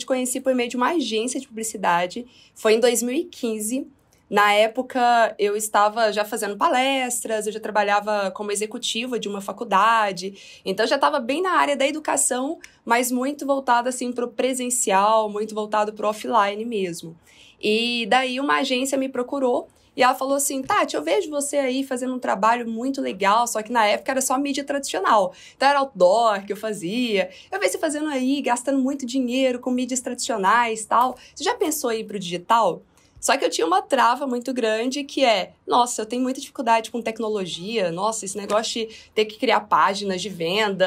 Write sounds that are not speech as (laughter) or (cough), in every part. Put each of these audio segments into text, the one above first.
te conheci por meio de uma agência de publicidade. Foi em 2015. Na época, eu estava já fazendo palestras, eu já trabalhava como executiva de uma faculdade, então já estava bem na área da educação, mas muito voltada assim para o presencial, muito voltado para o offline mesmo. E daí uma agência me procurou e ela falou assim: Tati, eu vejo você aí fazendo um trabalho muito legal, só que na época era só mídia tradicional. Então era outdoor que eu fazia. Eu vejo você fazendo aí, gastando muito dinheiro com mídias tradicionais tal. Você já pensou em ir pro digital? Só que eu tinha uma trava muito grande que é, nossa, eu tenho muita dificuldade com tecnologia, nossa, esse negócio de ter que criar páginas de venda,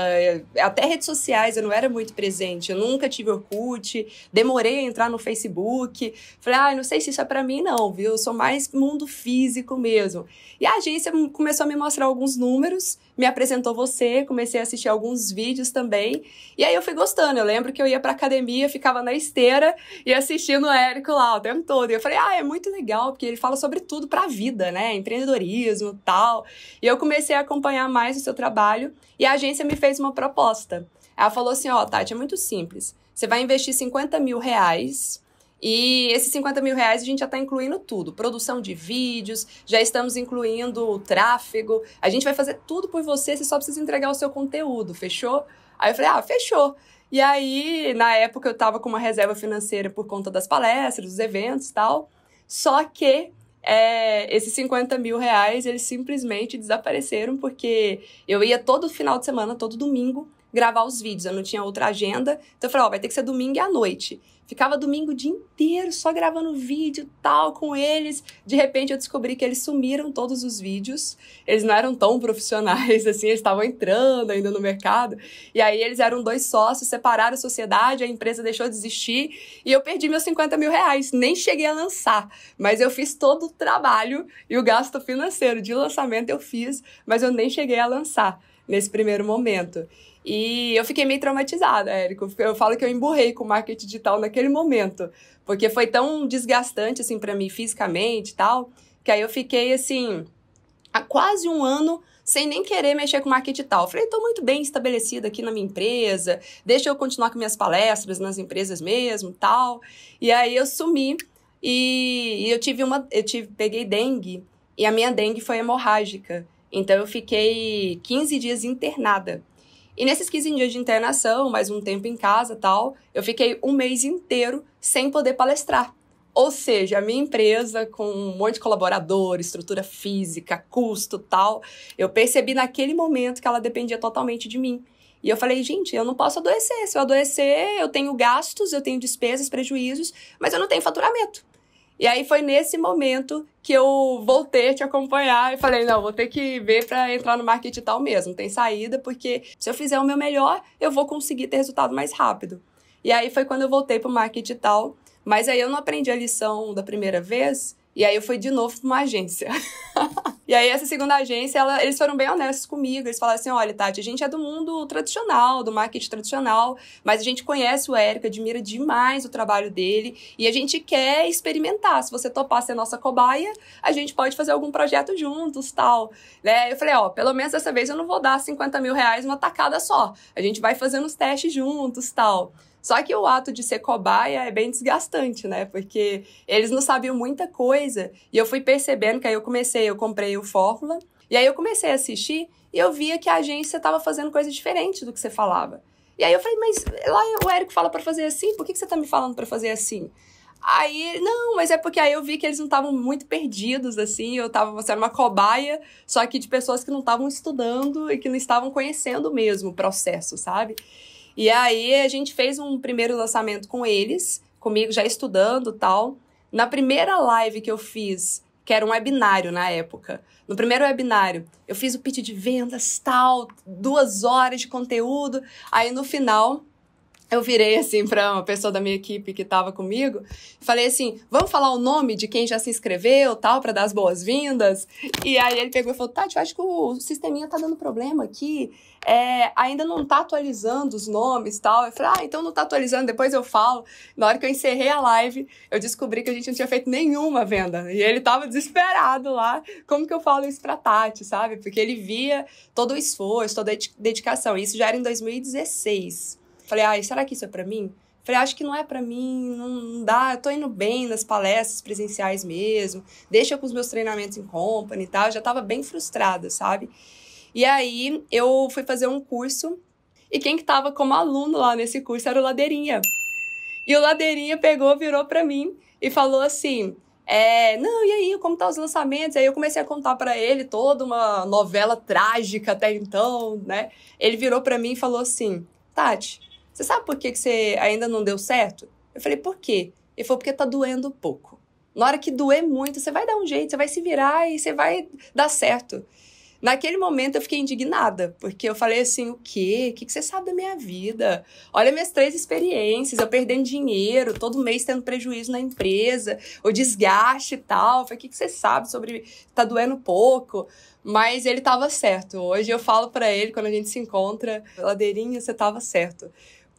até redes sociais eu não era muito presente, eu nunca tive Orkut, demorei a entrar no Facebook, falei, ah, não sei se isso é para mim não, viu? Eu sou mais mundo físico mesmo. E a agência começou a me mostrar alguns números me apresentou você, comecei a assistir alguns vídeos também. E aí eu fui gostando. Eu lembro que eu ia pra academia, ficava na esteira e assistindo o Érico lá o tempo todo. E eu falei, ah, é muito legal, porque ele fala sobre tudo pra vida, né? Empreendedorismo tal. E eu comecei a acompanhar mais o seu trabalho e a agência me fez uma proposta. Ela falou assim: ó, oh, Tati, é muito simples. Você vai investir 50 mil reais e esses 50 mil reais a gente já está incluindo tudo: produção de vídeos, já estamos incluindo tráfego. A gente vai fazer tudo por você, você só precisa entregar o seu conteúdo, fechou? Aí eu falei: ah, fechou. E aí, na época, eu estava com uma reserva financeira por conta das palestras, dos eventos e tal. Só que é, esses 50 mil reais, eles simplesmente desapareceram, porque eu ia todo final de semana, todo domingo, gravar os vídeos. Eu não tinha outra agenda. Então eu falei, ó, vai ter que ser domingo e à noite. Ficava domingo o dia inteiro só gravando vídeo tal com eles. De repente eu descobri que eles sumiram todos os vídeos. Eles não eram tão profissionais (laughs) assim, eles estavam entrando ainda no mercado. E aí eles eram dois sócios, separaram a sociedade, a empresa deixou de existir e eu perdi meus 50 mil reais. Nem cheguei a lançar, mas eu fiz todo o trabalho e o gasto financeiro de lançamento eu fiz, mas eu nem cheguei a lançar nesse primeiro momento. E eu fiquei meio traumatizada, Érico. Eu falo que eu emburrei com o marketing digital naquele momento, porque foi tão desgastante assim para mim fisicamente e tal, que aí eu fiquei assim há quase um ano sem nem querer mexer com marketing digital. Falei, estou muito bem estabelecida aqui na minha empresa, deixa eu continuar com minhas palestras nas empresas mesmo, tal. E aí eu sumi e, eu tive uma, eu tive, peguei dengue e a minha dengue foi hemorrágica. Então eu fiquei 15 dias internada. E nesses 15 dias de internação, mais um tempo em casa tal, eu fiquei um mês inteiro sem poder palestrar. Ou seja, a minha empresa, com um monte de colaboradores, estrutura física, custo tal, eu percebi naquele momento que ela dependia totalmente de mim. E eu falei, gente, eu não posso adoecer. Se eu adoecer, eu tenho gastos, eu tenho despesas, prejuízos, mas eu não tenho faturamento. E aí foi nesse momento que eu voltei a te acompanhar e falei, não, vou ter que ver para entrar no marketing tal mesmo, tem saída, porque se eu fizer o meu melhor, eu vou conseguir ter resultado mais rápido. E aí foi quando eu voltei pro marketing tal, mas aí eu não aprendi a lição da primeira vez, e aí eu fui de novo para uma agência. (laughs) e aí essa segunda agência, ela, eles foram bem honestos comigo. Eles falaram assim: olha, Tati, a gente é do mundo tradicional, do marketing tradicional, mas a gente conhece o Érico, admira demais o trabalho dele e a gente quer experimentar. Se você topar ser nossa cobaia, a gente pode fazer algum projeto juntos, tal. Né? Eu falei, ó, pelo menos dessa vez eu não vou dar 50 mil reais uma tacada só. A gente vai fazendo os testes juntos, tal. Só que o ato de ser cobaia é bem desgastante, né? Porque eles não sabiam muita coisa. E eu fui percebendo que aí eu comecei, eu comprei o Fórmula, e aí eu comecei a assistir e eu via que a agência estava fazendo coisas diferentes do que você falava. E aí eu falei, mas lá o Érico fala para fazer assim, por que, que você tá me falando para fazer assim? Aí, não, mas é porque aí eu vi que eles não estavam muito perdidos, assim, eu tava, você era uma cobaia, só que de pessoas que não estavam estudando e que não estavam conhecendo mesmo o processo, sabe? E aí a gente fez um primeiro lançamento com eles, comigo já estudando tal. Na primeira live que eu fiz, que era um webinário na época, no primeiro webinário, eu fiz o pitch de vendas tal, duas horas de conteúdo. Aí no final, eu virei assim para uma pessoa da minha equipe que estava comigo falei assim: vamos falar o nome de quem já se inscreveu, tal, para dar as boas-vindas. E aí ele pegou e falou: Tati, eu acho que o sisteminha tá dando problema aqui, é, ainda não tá atualizando os nomes tal. Eu falei: ah, então não tá atualizando, depois eu falo. Na hora que eu encerrei a live, eu descobri que a gente não tinha feito nenhuma venda. E ele tava desesperado lá. Como que eu falo isso pra Tati, sabe? Porque ele via todo o esforço, toda a dedicação. Isso já era em 2016. Falei, ai, será que isso é para mim? Falei, acho que não é para mim, não dá, eu tô indo bem nas palestras presenciais mesmo, deixa com os meus treinamentos em company e tal, eu já tava bem frustrada, sabe? E aí eu fui fazer um curso e quem que tava como aluno lá nesse curso era o Ladeirinha. E o Ladeirinha pegou, virou para mim e falou assim: é, não, e aí, como tá os lançamentos? Aí eu comecei a contar para ele toda uma novela trágica até então, né? Ele virou para mim e falou assim: Tati, você sabe por que, que você ainda não deu certo? Eu falei: por quê? Ele falou: porque tá doendo pouco. Na hora que doer muito, você vai dar um jeito, você vai se virar e você vai dar certo. Naquele momento eu fiquei indignada, porque eu falei assim: o quê? O que você sabe da minha vida? Olha minhas três experiências, eu perdendo dinheiro, todo mês tendo prejuízo na empresa, o desgaste e tal. falei: o que você sabe sobre. tá doendo pouco? Mas ele tava certo. Hoje eu falo para ele, quando a gente se encontra, ladeirinha, você tava certo.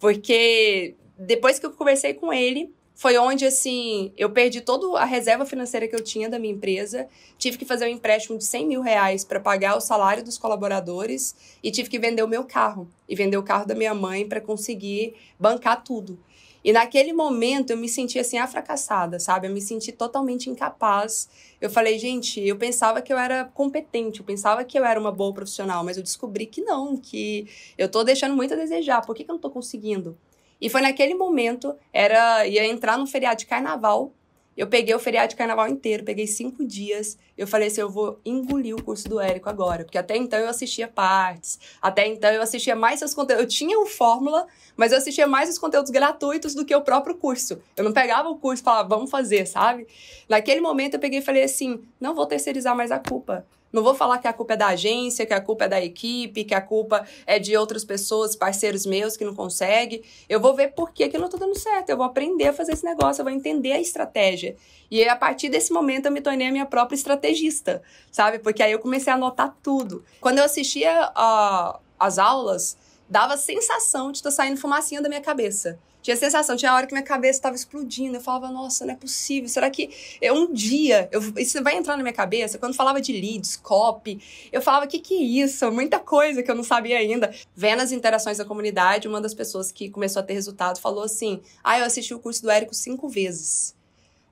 Porque depois que eu conversei com ele, foi onde, assim, eu perdi toda a reserva financeira que eu tinha da minha empresa, tive que fazer um empréstimo de 100 mil reais para pagar o salário dos colaboradores e tive que vender o meu carro e vender o carro da minha mãe para conseguir bancar tudo. E naquele momento eu me senti assim, fracassada, sabe? Eu me senti totalmente incapaz. Eu falei, gente, eu pensava que eu era competente, eu pensava que eu era uma boa profissional, mas eu descobri que não, que eu tô deixando muito a desejar. Por que, que eu não tô conseguindo? E foi naquele momento, era ia entrar no feriado de carnaval. Eu peguei o feriado de carnaval inteiro, peguei cinco dias. Eu falei assim: eu vou engolir o curso do Érico agora. Porque até então eu assistia partes, até então eu assistia mais seus conteúdos. Eu tinha o Fórmula, mas eu assistia mais os conteúdos gratuitos do que o próprio curso. Eu não pegava o curso e falava, vamos fazer, sabe? Naquele momento eu peguei e falei assim: não vou terceirizar mais a culpa. Não vou falar que a culpa é da agência, que a culpa é da equipe, que a culpa é de outras pessoas, parceiros meus que não conseguem. Eu vou ver por que, não tô dando certo. Eu vou aprender a fazer esse negócio, eu vou entender a estratégia. E a partir desse momento eu me tornei a minha própria estrategista, sabe? Porque aí eu comecei a anotar tudo. Quando eu assistia uh, as aulas, dava a sensação de estar saindo fumacinha da minha cabeça. Tinha sensação, tinha a hora que minha cabeça estava explodindo. Eu falava, nossa, não é possível. Será que eu, um dia, eu, isso vai entrar na minha cabeça? Quando falava de leads, copy, eu falava, o que, que é isso? Muita coisa que eu não sabia ainda. Vendo as interações da comunidade, uma das pessoas que começou a ter resultado falou assim: ah, eu assisti o curso do Érico cinco vezes.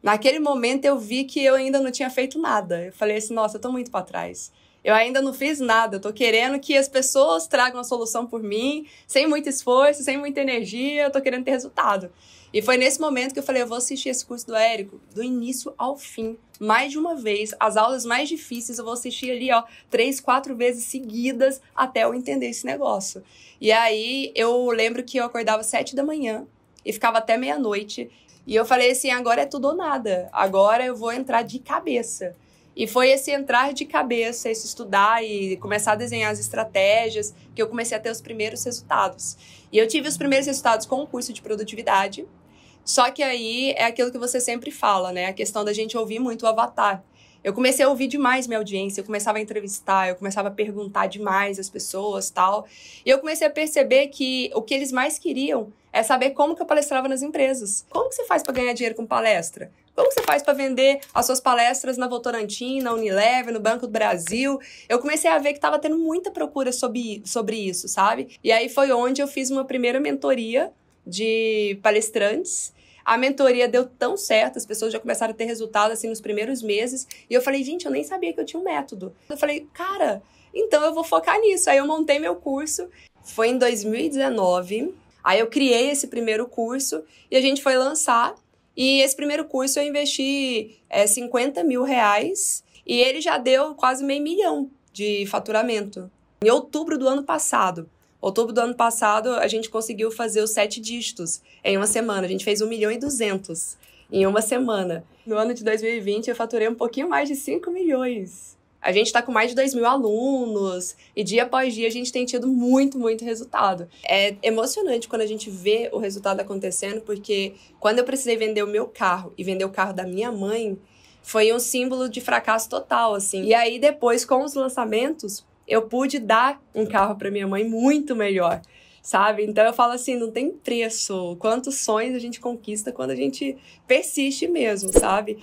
Naquele momento eu vi que eu ainda não tinha feito nada. Eu falei assim, nossa, eu tô muito para trás. Eu ainda não fiz nada, eu tô querendo que as pessoas tragam a solução por mim, sem muito esforço, sem muita energia, eu tô querendo ter resultado. E foi nesse momento que eu falei, eu vou assistir esse curso do Érico, do início ao fim, mais de uma vez. As aulas mais difíceis eu vou assistir ali, ó, três, quatro vezes seguidas até eu entender esse negócio. E aí eu lembro que eu acordava sete da manhã e ficava até meia-noite. E eu falei assim, agora é tudo ou nada. Agora eu vou entrar de cabeça. E foi esse entrar de cabeça, esse estudar e começar a desenhar as estratégias que eu comecei a ter os primeiros resultados. E eu tive os primeiros resultados com o curso de produtividade. Só que aí é aquilo que você sempre fala, né? A questão da gente ouvir muito o avatar. Eu comecei a ouvir demais minha audiência, eu começava a entrevistar, eu começava a perguntar demais às pessoas, tal. E eu comecei a perceber que o que eles mais queriam é saber como que eu palestrava nas empresas. Como que você faz para ganhar dinheiro com palestra? Como você faz para vender as suas palestras na Votorantim, na Unilever, no Banco do Brasil? Eu comecei a ver que estava tendo muita procura sobre, sobre isso, sabe? E aí foi onde eu fiz uma primeira mentoria de palestrantes. A mentoria deu tão certo, as pessoas já começaram a ter resultado assim nos primeiros meses. E eu falei, gente, eu nem sabia que eu tinha um método. Eu falei, cara, então eu vou focar nisso. Aí eu montei meu curso. Foi em 2019. Aí eu criei esse primeiro curso e a gente foi lançar. E esse primeiro curso eu investi é, 50 mil reais e ele já deu quase meio milhão de faturamento. Em outubro do ano passado. Outubro do ano passado, a gente conseguiu fazer os sete dígitos em uma semana. A gente fez 1 milhão e 200 em uma semana. No ano de 2020, eu faturei um pouquinho mais de 5 milhões. A gente está com mais de 2 mil alunos e dia após dia a gente tem tido muito, muito resultado. É emocionante quando a gente vê o resultado acontecendo, porque quando eu precisei vender o meu carro e vender o carro da minha mãe, foi um símbolo de fracasso total, assim. E aí depois, com os lançamentos, eu pude dar um carro para minha mãe muito melhor sabe? Então eu falo assim, não tem preço. Quantos sonhos a gente conquista quando a gente persiste mesmo, sabe?